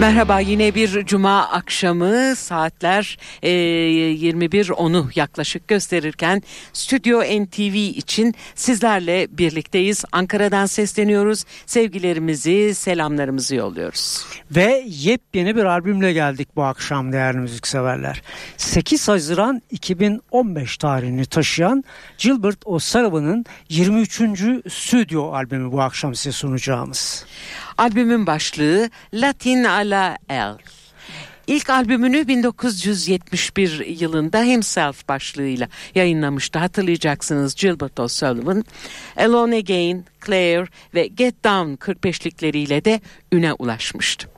Merhaba yine bir cuma akşamı saatler e, 21.10'u yaklaşık gösterirken Stüdyo NTV için sizlerle birlikteyiz. Ankara'dan sesleniyoruz. Sevgilerimizi, selamlarımızı yolluyoruz. Ve yepyeni bir albümle geldik bu akşam değerli müzikseverler. 8 Haziran 2015 tarihini taşıyan Gilbert O'Sullivan'ın 23. stüdyo albümü bu akşam size sunacağımız. Albümün başlığı Latin a la El. İlk albümünü 1971 yılında Himself başlığıyla yayınlamıştı. Hatırlayacaksınız Gilbert O'Sullivan, Alone Again, Claire ve Get Down 45'likleriyle de üne ulaşmıştı.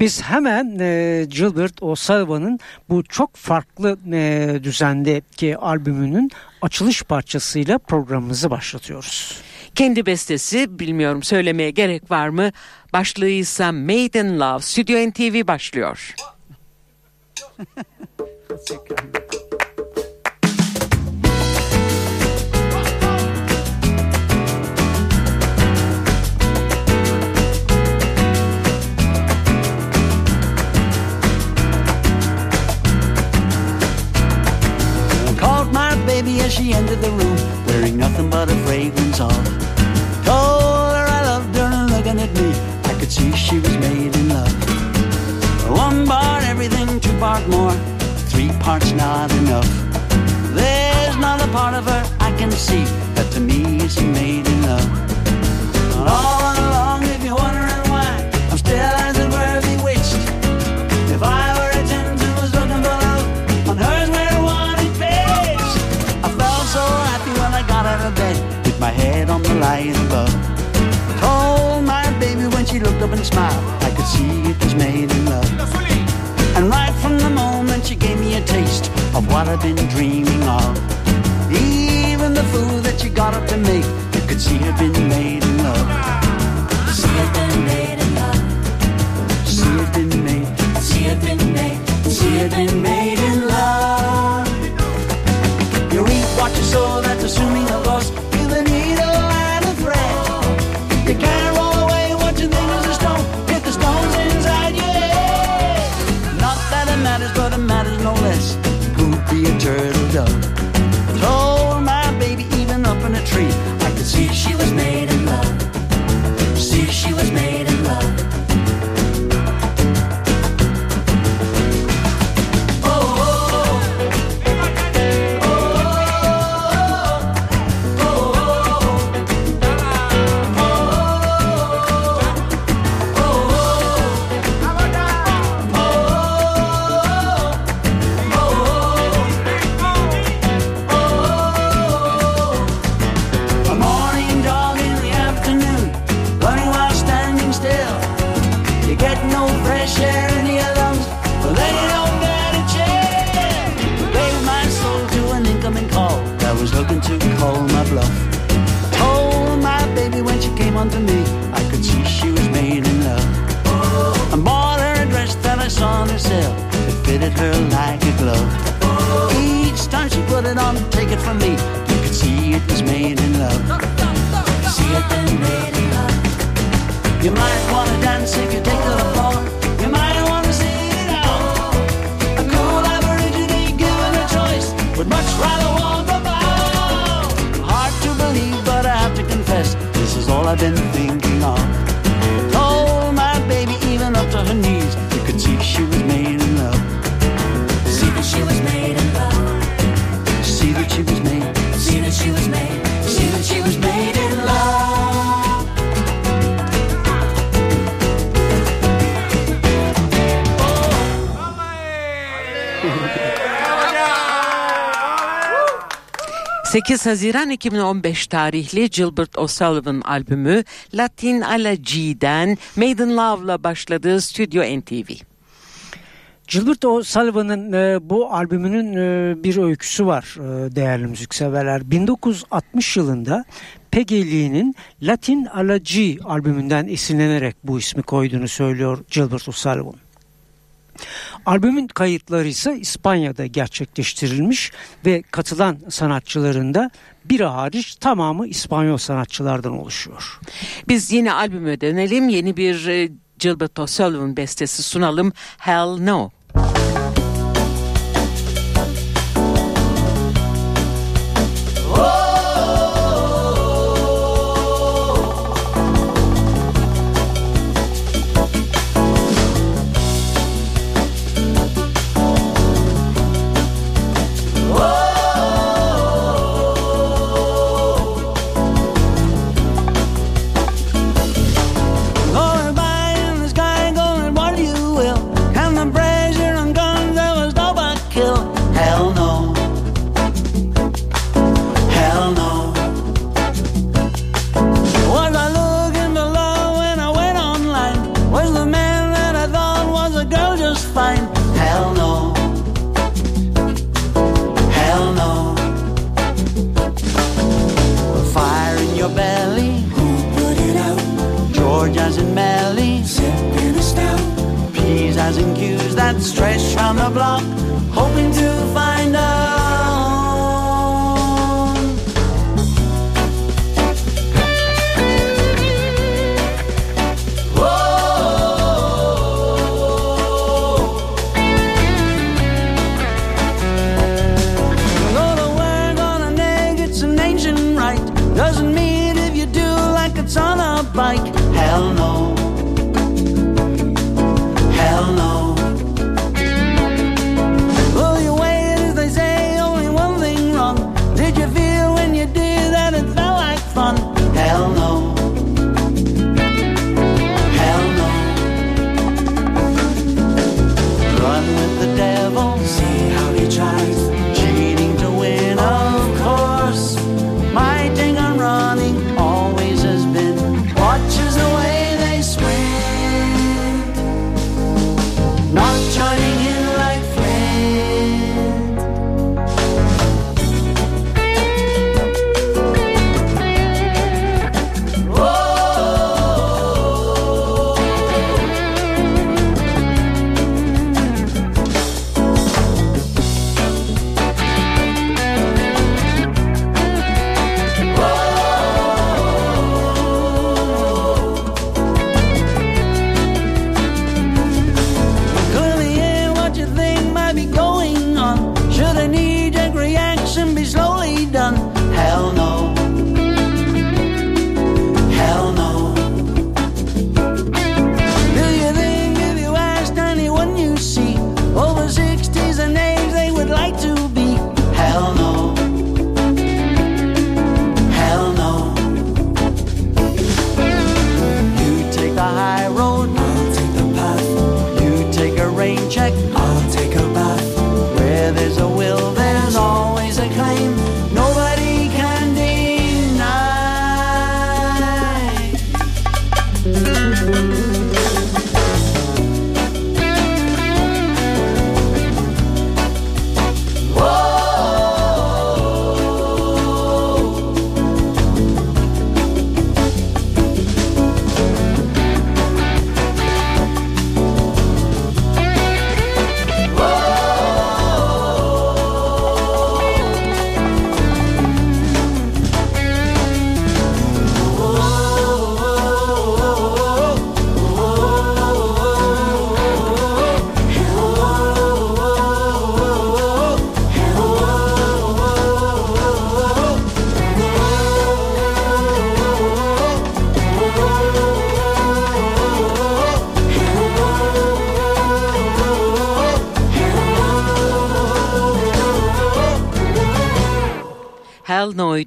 Biz hemen e, Gilbert O'Sullivan'ın bu çok farklı e, düzendeki albümünün açılış parçasıyla programımızı başlatıyoruz. Kendi bestesi bilmiyorum söylemeye gerek var mı? Başlığı Made in Love. Stüdyo NTV başlıyor. 8 Haziran 2015 tarihli Gilbert O'Sullivan albümü Latin Ala G'den Maiden Love'la başladığı Stüdyo NTV. Gilbert O'Sullivan'ın e, bu albümünün e, bir öyküsü var e, değerli müzikseverler. 1960 yılında Peggy'liğinin Latin Ala G albümünden esinlenerek bu ismi koyduğunu söylüyor Gilbert O'Sullivan. Albümün kayıtları ise İspanya'da gerçekleştirilmiş ve katılan sanatçıların da biri hariç tamamı İspanyol sanatçılardan oluşuyor. Biz yine albüme dönelim. Yeni bir e, Gilberto Solon bestesi sunalım. Hell No. bike. Hell no.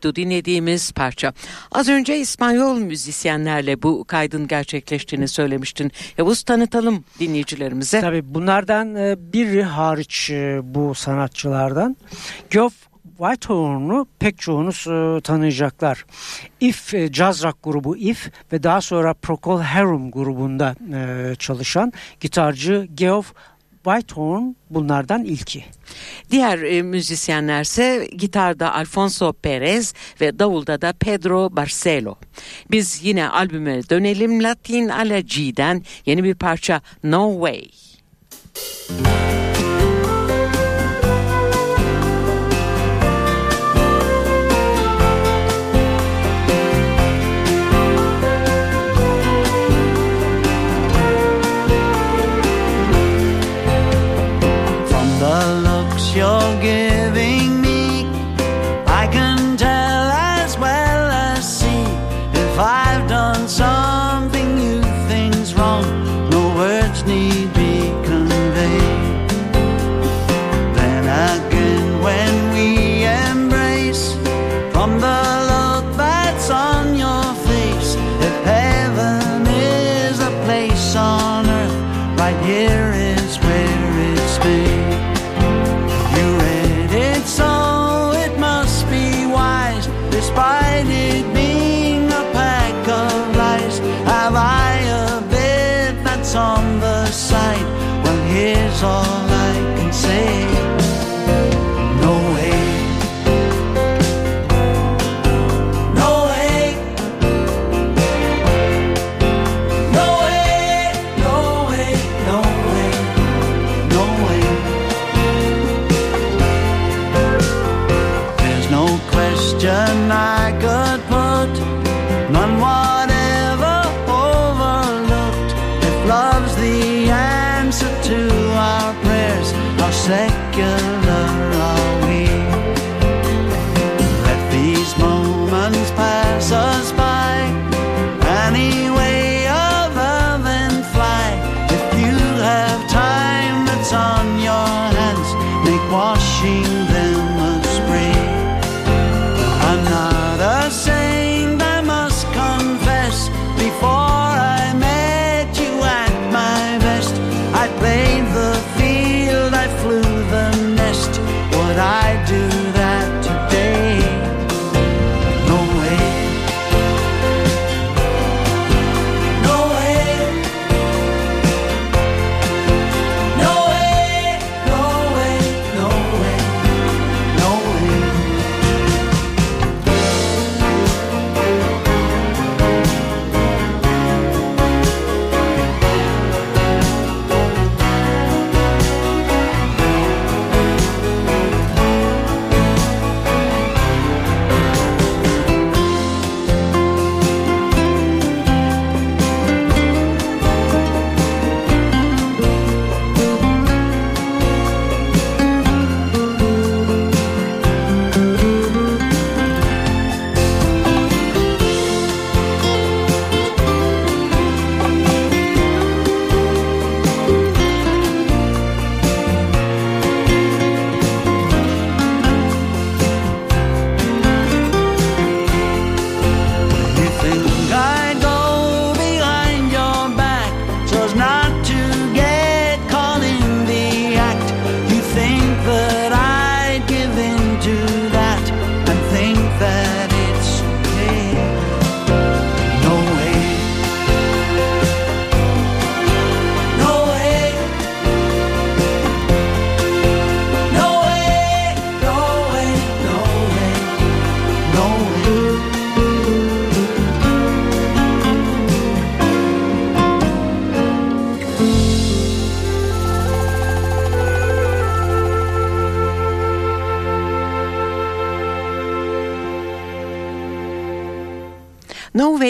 koyduydu dinlediğimiz parça. Az önce İspanyol müzisyenlerle bu kaydın gerçekleştiğini söylemiştin. Yavuz tanıtalım dinleyicilerimize. Tabii bunlardan e, biri hariç e, bu sanatçılardan. Geoff Whitehorn'u pek çoğunuz e, tanıyacaklar. If e, caz rock grubu If ve daha sonra Procol Harum grubunda çalışan gitarcı Geoff Whitehorn bunlardan ilki. Diğer e, müzisyenlerse gitarda Alfonso Perez ve davulda da Pedro Barcelo. Biz yine albüme dönelim Latin Ala G'den yeni bir parça No Way. From you're giving me, I can tell as well as see if I've done something you think's wrong. No words need be conveyed. Then again, when we embrace, from the look that's on your face, if heaven is a place on earth, right here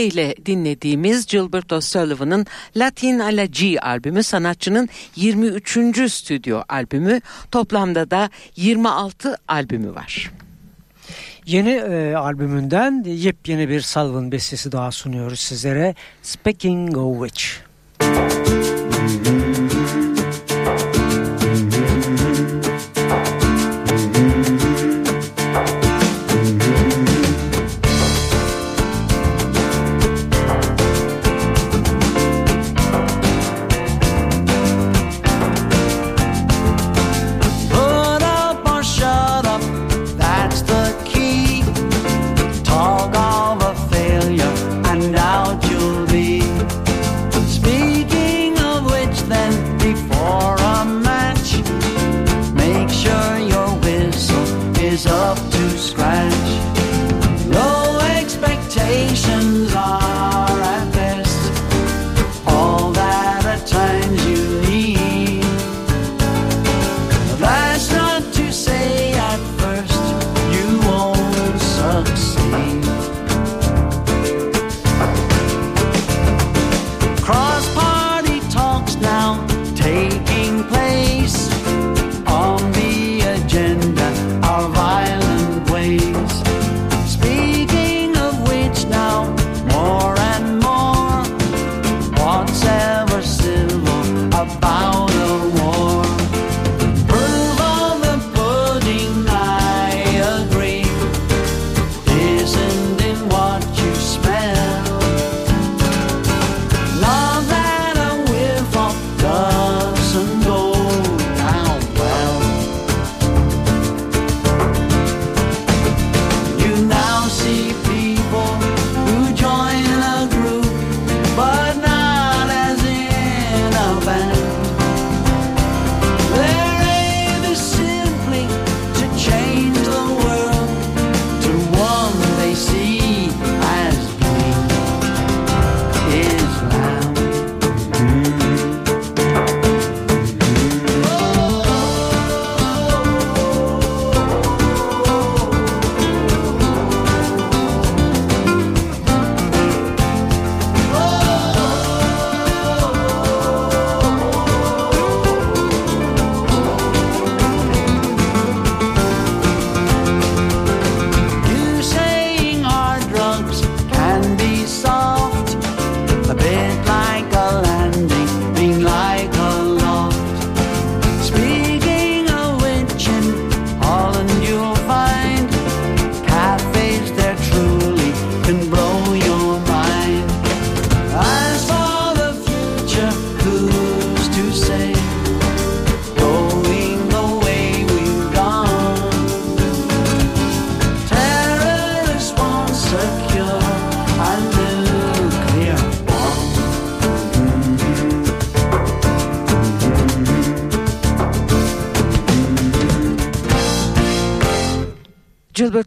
ile dinlediğimiz Gilbert O'Sullivan'ın Latin Ala G albümü sanatçının 23. stüdyo albümü toplamda da 26 albümü var. Yeni e, albümünden yepyeni bir Sullivan bestesi daha sunuyoruz sizlere. Speaking of which.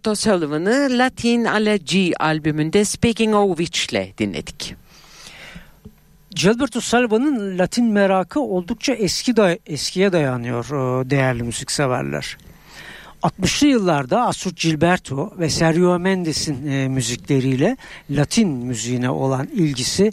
Gilbert O'Sullivan'ı Latin Ala G albümünde Speaking of Which'le dinledik. Gilbert O'Sullivan'ın Latin merakı oldukça eski da eskiye dayanıyor e, değerli müzikseverler. 60'lı yıllarda Asur Gilberto ve Sergio Mendes'in e, müzikleriyle Latin müziğine olan ilgisi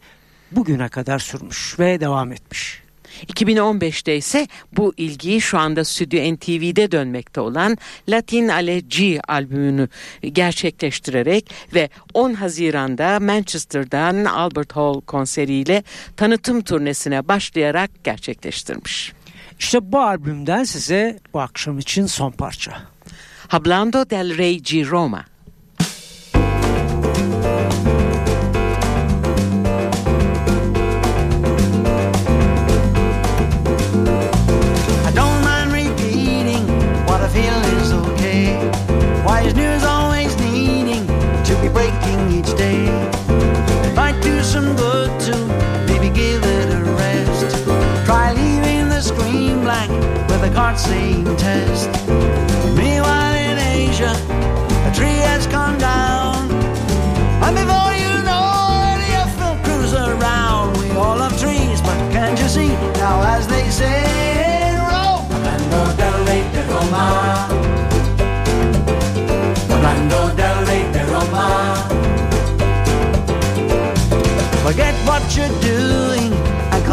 bugüne kadar sürmüş ve devam etmiş. 2015'te ise bu ilgiyi şu anda Stüdyo NTV'de dönmekte olan Latin Ale G albümünü gerçekleştirerek ve 10 Haziran'da Manchester'dan Albert Hall konseriyle tanıtım turnesine başlayarak gerçekleştirmiş. İşte bu albümden size bu akşam için son parça. Hablando del Rey G Roma. To maybe give it a rest. Try leaving the screen blank with a card saying test. Meanwhile in Asia, a tree has come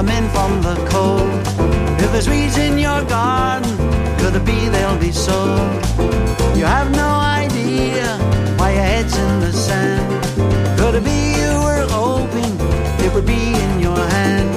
come in from the cold. If there's weeds in your garden, could it be they'll be sold? You have no idea why your head's in the sand. Could it be you were hoping it would be in your hand?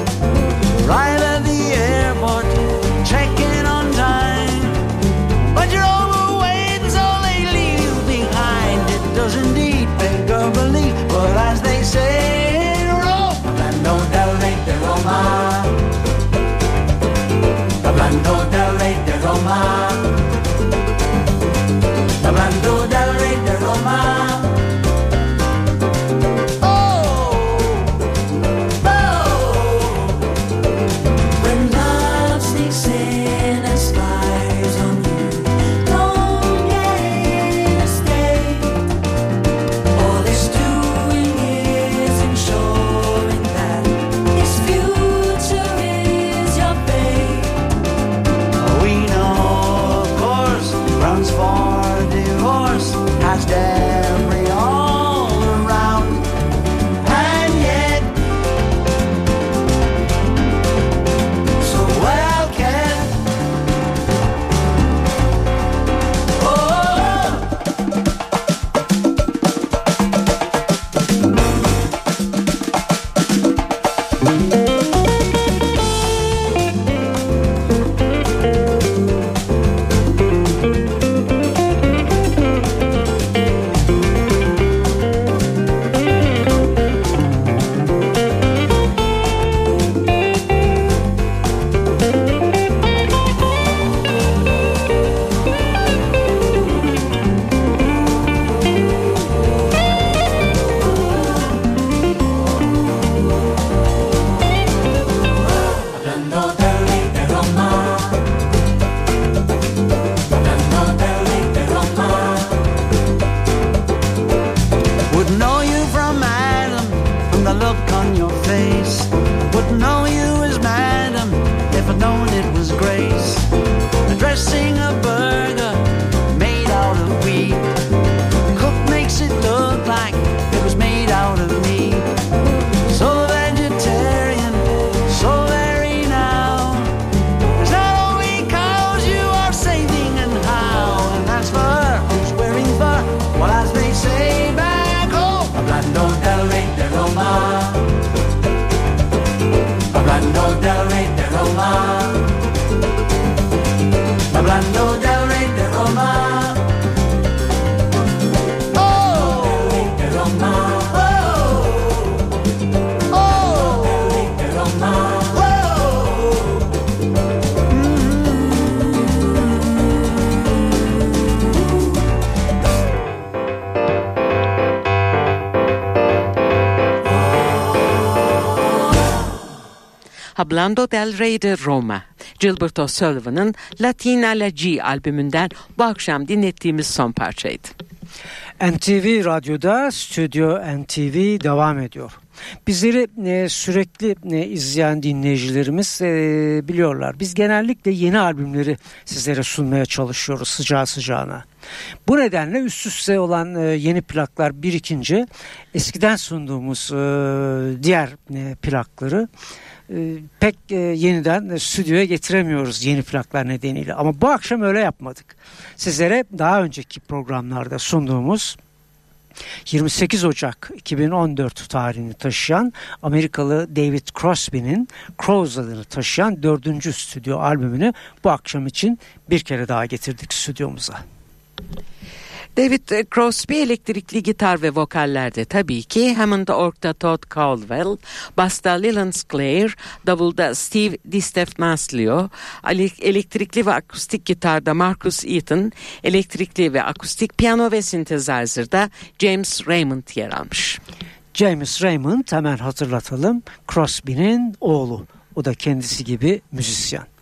Hablando del Rey de Roma. Gilbert O'Sullivan'ın Latin Ala G albümünden bu akşam dinlettiğimiz son parçaydı. NTV Radyo'da Stüdyo NTV devam ediyor. Bizleri e, sürekli e, izleyen dinleyicilerimiz e, biliyorlar. Biz genellikle yeni albümleri sizlere sunmaya çalışıyoruz sıcağı sıcağına. Bu nedenle üst üste olan e, yeni plaklar birikince eskiden sunduğumuz e, diğer e, plakları pek e, yeniden stüdyoya getiremiyoruz yeni plaklar nedeniyle. Ama bu akşam öyle yapmadık. Sizlere daha önceki programlarda sunduğumuz 28 Ocak 2014 tarihini taşıyan Amerikalı David Crosby'nin Crows adını taşıyan dördüncü stüdyo albümünü bu akşam için bir kere daha getirdik stüdyomuza. David Crosby elektrikli gitar ve vokallerde tabii ki Hammond org'da Todd Caldwell, basta Leland Clare, davulda Steve DiStefano, elektrikli ve akustik gitarda Marcus Eaton, elektrikli ve akustik piyano ve synthesizer'da James Raymond yer almış. James Raymond hemen hatırlatalım Crosby'nin oğlu. O da kendisi gibi müzisyen.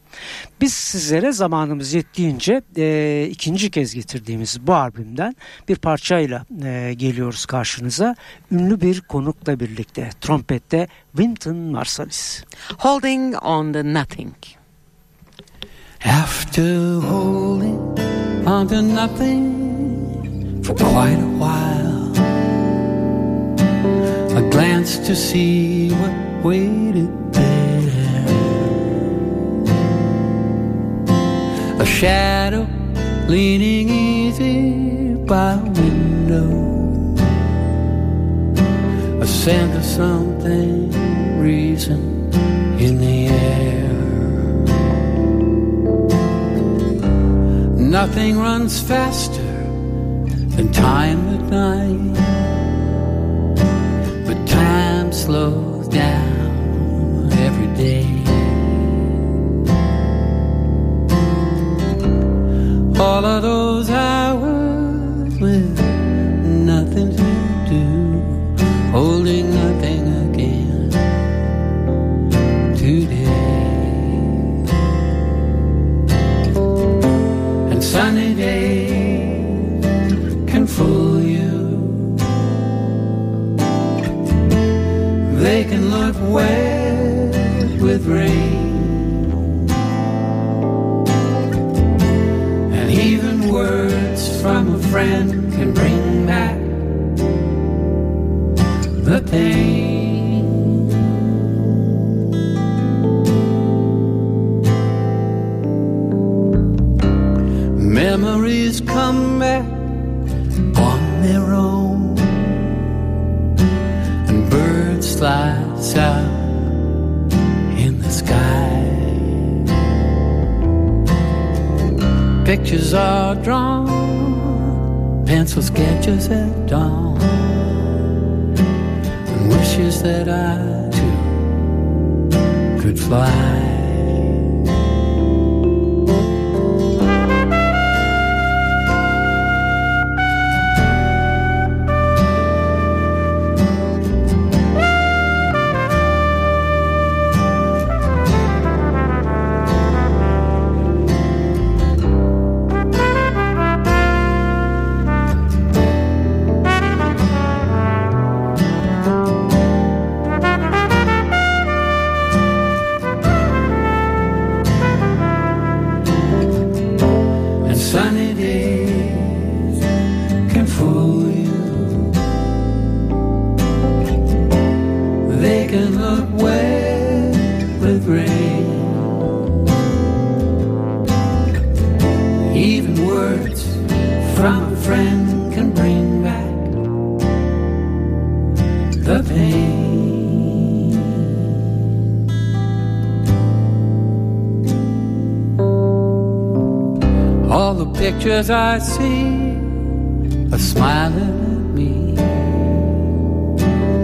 Biz sizlere zamanımız yettiğince e, ikinci kez getirdiğimiz bu albümden bir parçayla e, geliyoruz karşınıza. Ünlü bir konukla birlikte trompette Wynton Marsalis. Holding on the Nothing. After holding on to nothing for quite a while, I glanced to see what waited there. A shadow leaning easy by a window. A scent of something recent in the air. Nothing runs faster than time at night. But time slows down every day. All of those hours Pictures are drawn, pencil sketches at dawn, and wishes that I too could fly. Pictures I see are smiling at me.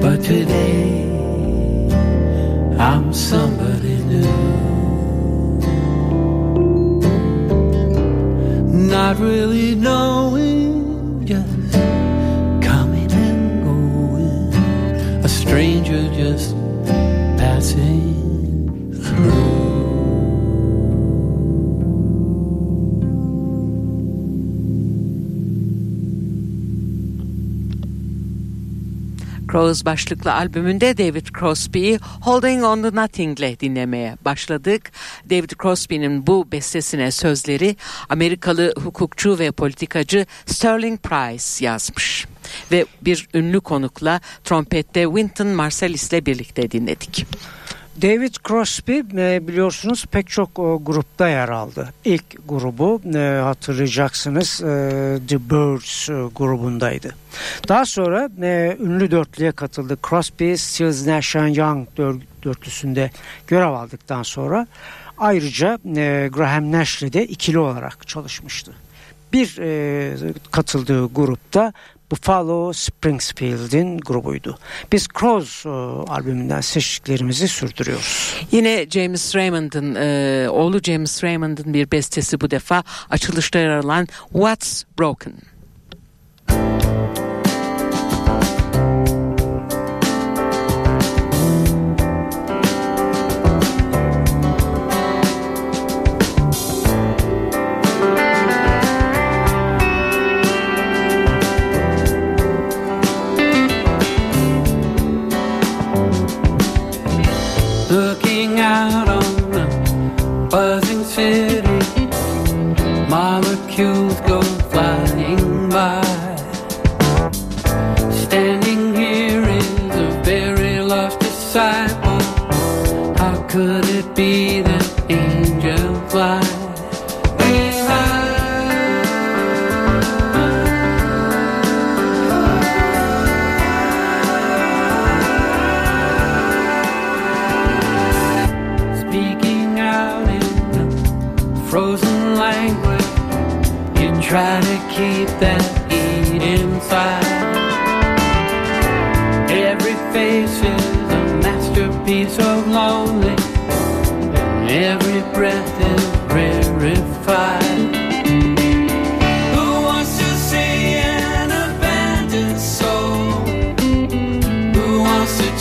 But today, I'm somebody new. Not really knowing, Crows başlıklı albümünde David Crosby'yi Holding on to Nothing ile dinlemeye başladık. David Crosby'nin bu bestesine sözleri Amerikalı hukukçu ve politikacı Sterling Price yazmış. Ve bir ünlü konukla trompette Wynton Marsalis ile birlikte dinledik. David Crosby e, biliyorsunuz pek çok e, grupta yer aldı. İlk grubu e, hatırlayacaksınız The Birds grubundaydı. Daha sonra ünlü dörtlüye katıldı. Crosby, Stills, Nash Young dör- dörtlüsünde görev aldıktan sonra ayrıca Graham Nash'le de ikili olarak çalışmıştı. Bir katıldığı grupta Buffalo Springsfield'in grubuydu. Biz Crows e, albümünden seçtiklerimizi sürdürüyoruz. Yine James Raymond'ın e, oğlu James Raymond'ın bir bestesi bu defa açılışta yer alan What's Broken.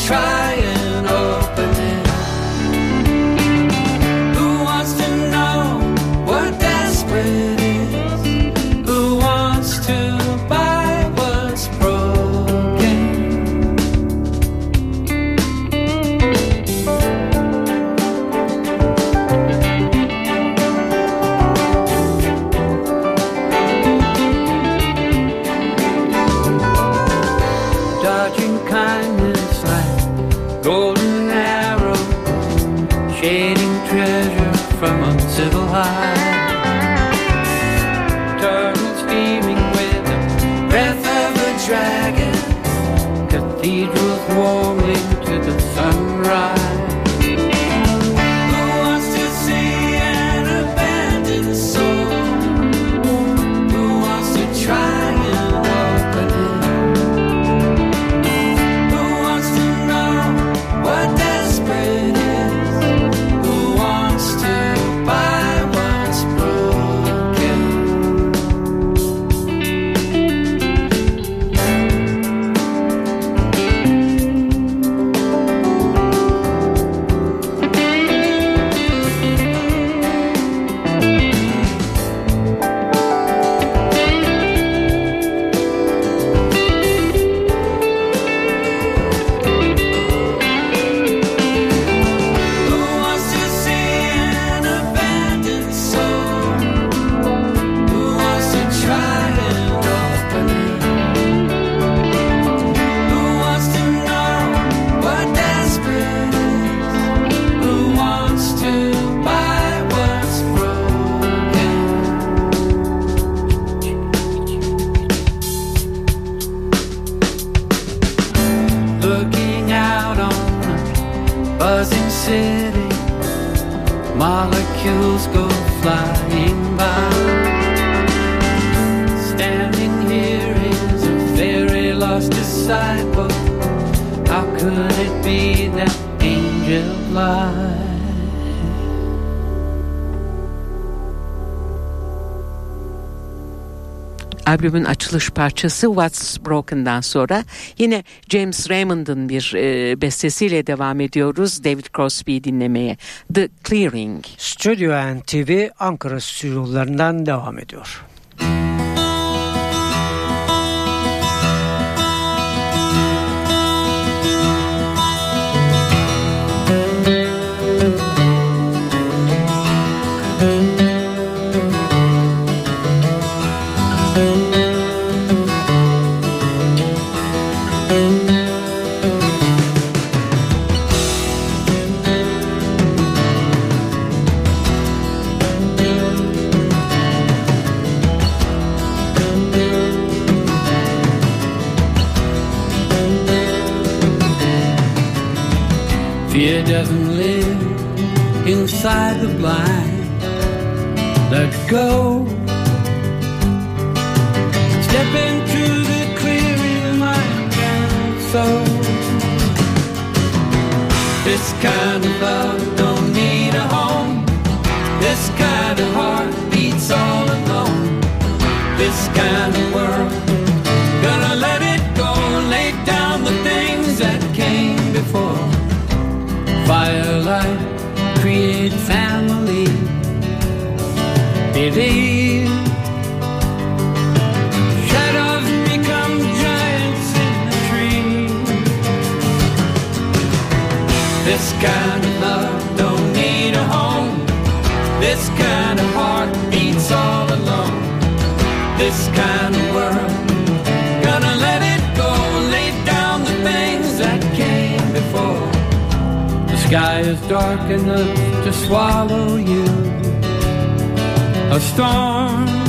Try Albümün açılış parçası What's Broken'dan sonra yine James Raymond'ın bir e, bestesiyle devam ediyoruz. David Crosby'yi dinlemeye. The Clearing. Stüdyo NTV Ankara stüdyolarından devam ediyor. This kind of love don't need a home. This kind of heart beats all alone. This kind of world, gonna let it go. Lay down the things that came before. The sky is dark enough to swallow you. A storm.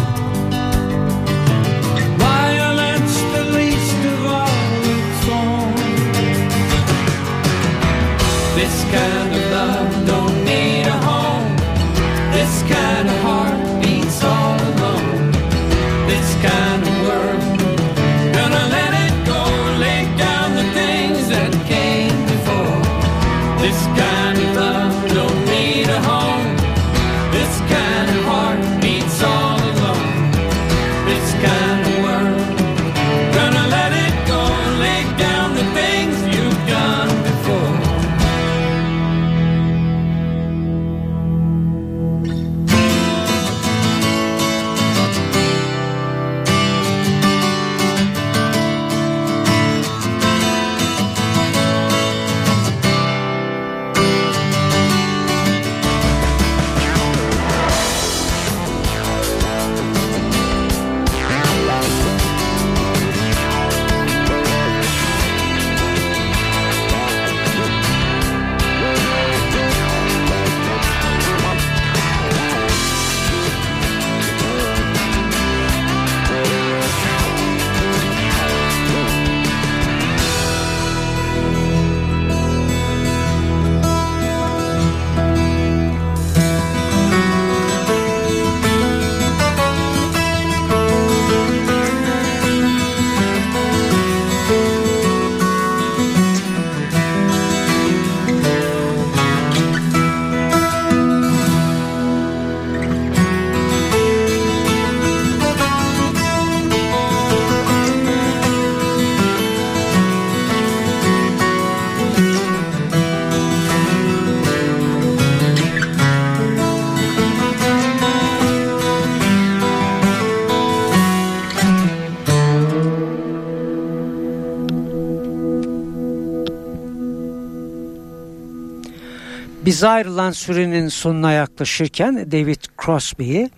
Biz ayrılan sürenin sonuna yaklaşırken David Crosby'yi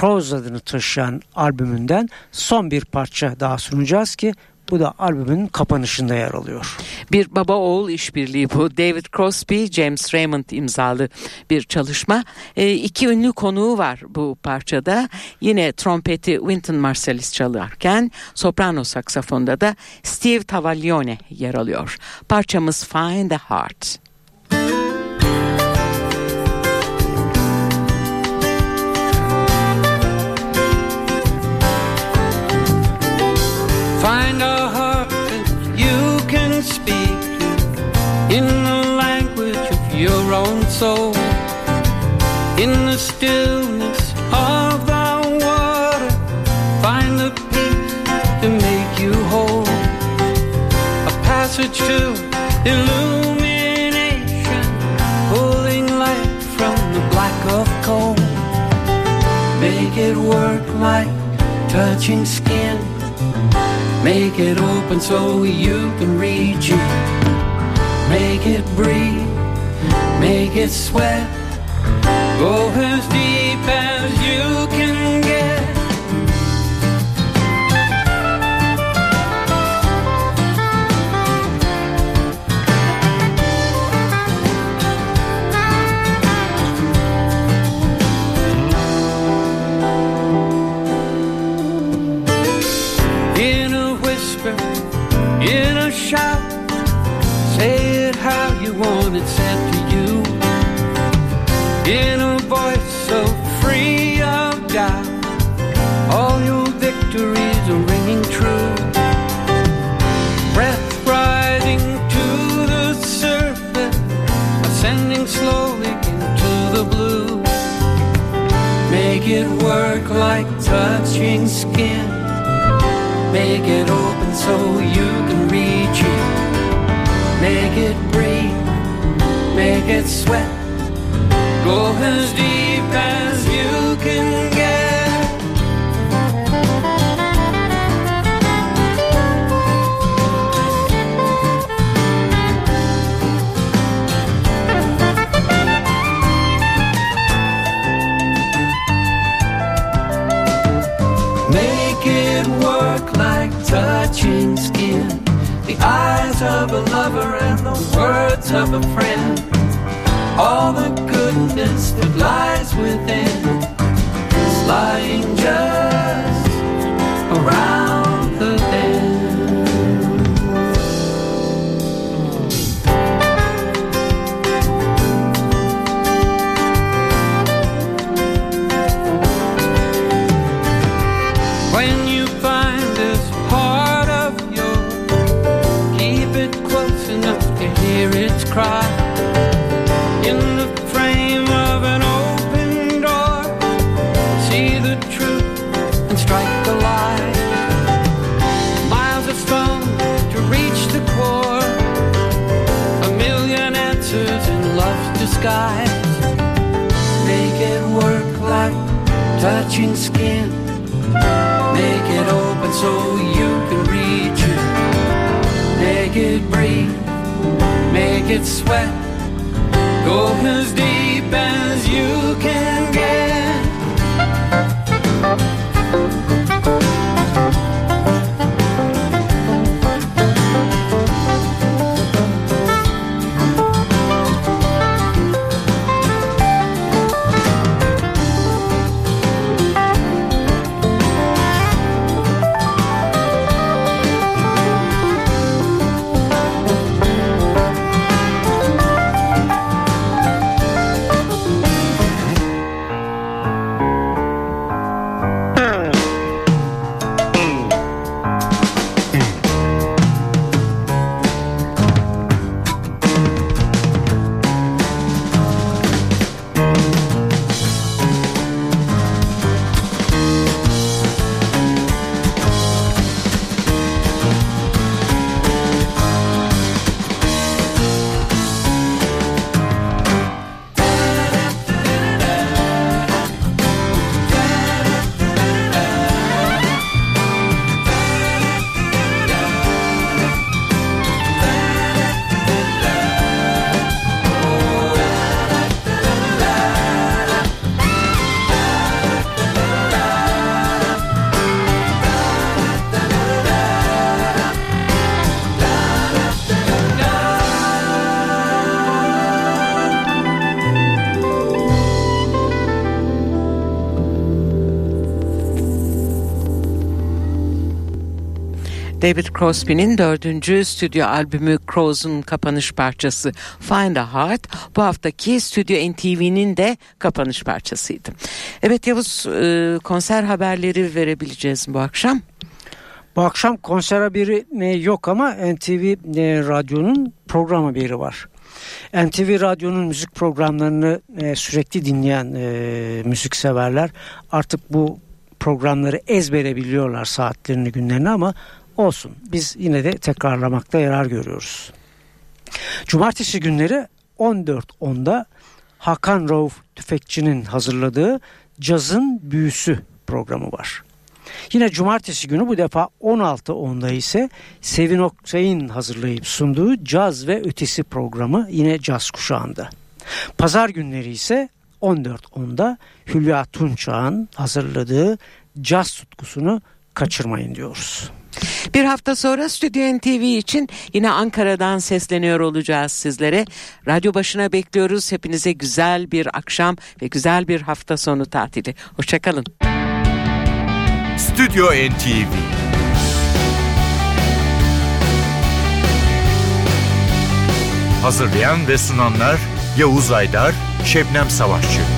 Crows adını taşıyan albümünden son bir parça daha sunacağız ki bu da albümün kapanışında yer alıyor. Bir baba oğul işbirliği bu. David Crosby, James Raymond imzalı bir çalışma. E, iki ünlü konuğu var bu parçada. Yine trompeti Wynton Marsalis çalarken soprano saksafonda da Steve Tavallione yer alıyor. Parçamız Find the Heart. Find a heart that you can speak to in the language of your own soul. In the stillness of the water, find the peace to make you whole. A passage to illumination, pulling light from the black of coal. Make it work like touching skin. Make it open so you can reach it. Make it breathe. Make it sweat. Go as deep it's after David Crosby'nin dördüncü stüdyo albümü Crows'un kapanış parçası Find a Heart bu haftaki Stüdyo NTV'nin de kapanış parçasıydı. Evet Yavuz e, konser haberleri verebileceğiz bu akşam. Bu akşam konser haberi e, yok ama NTV e, Radyo'nun program haberi var. NTV Radyo'nun müzik programlarını e, sürekli dinleyen e, müzikseverler artık bu programları ezbere biliyorlar saatlerini günlerini ama olsun biz yine de tekrarlamakta yarar görüyoruz. Cumartesi günleri 14.10'da Hakan Rauf Tüfekçi'nin hazırladığı Cazın Büyüsü programı var. Yine cumartesi günü bu defa 16.10'da ise Sevin Oksay'ın hazırlayıp sunduğu Caz ve Ötesi programı yine caz kuşağında. Pazar günleri ise 14.10'da Hülya Tunçağ'ın hazırladığı caz tutkusunu kaçırmayın diyoruz. Bir hafta sonra Stüdyo NTV için yine Ankara'dan sesleniyor olacağız sizlere. Radyo başına bekliyoruz. Hepinize güzel bir akşam ve güzel bir hafta sonu tatili. Hoşçakalın. Stüdyo NTV Hazırlayan ve sunanlar Yavuz Aydar, Şebnem Savaşçı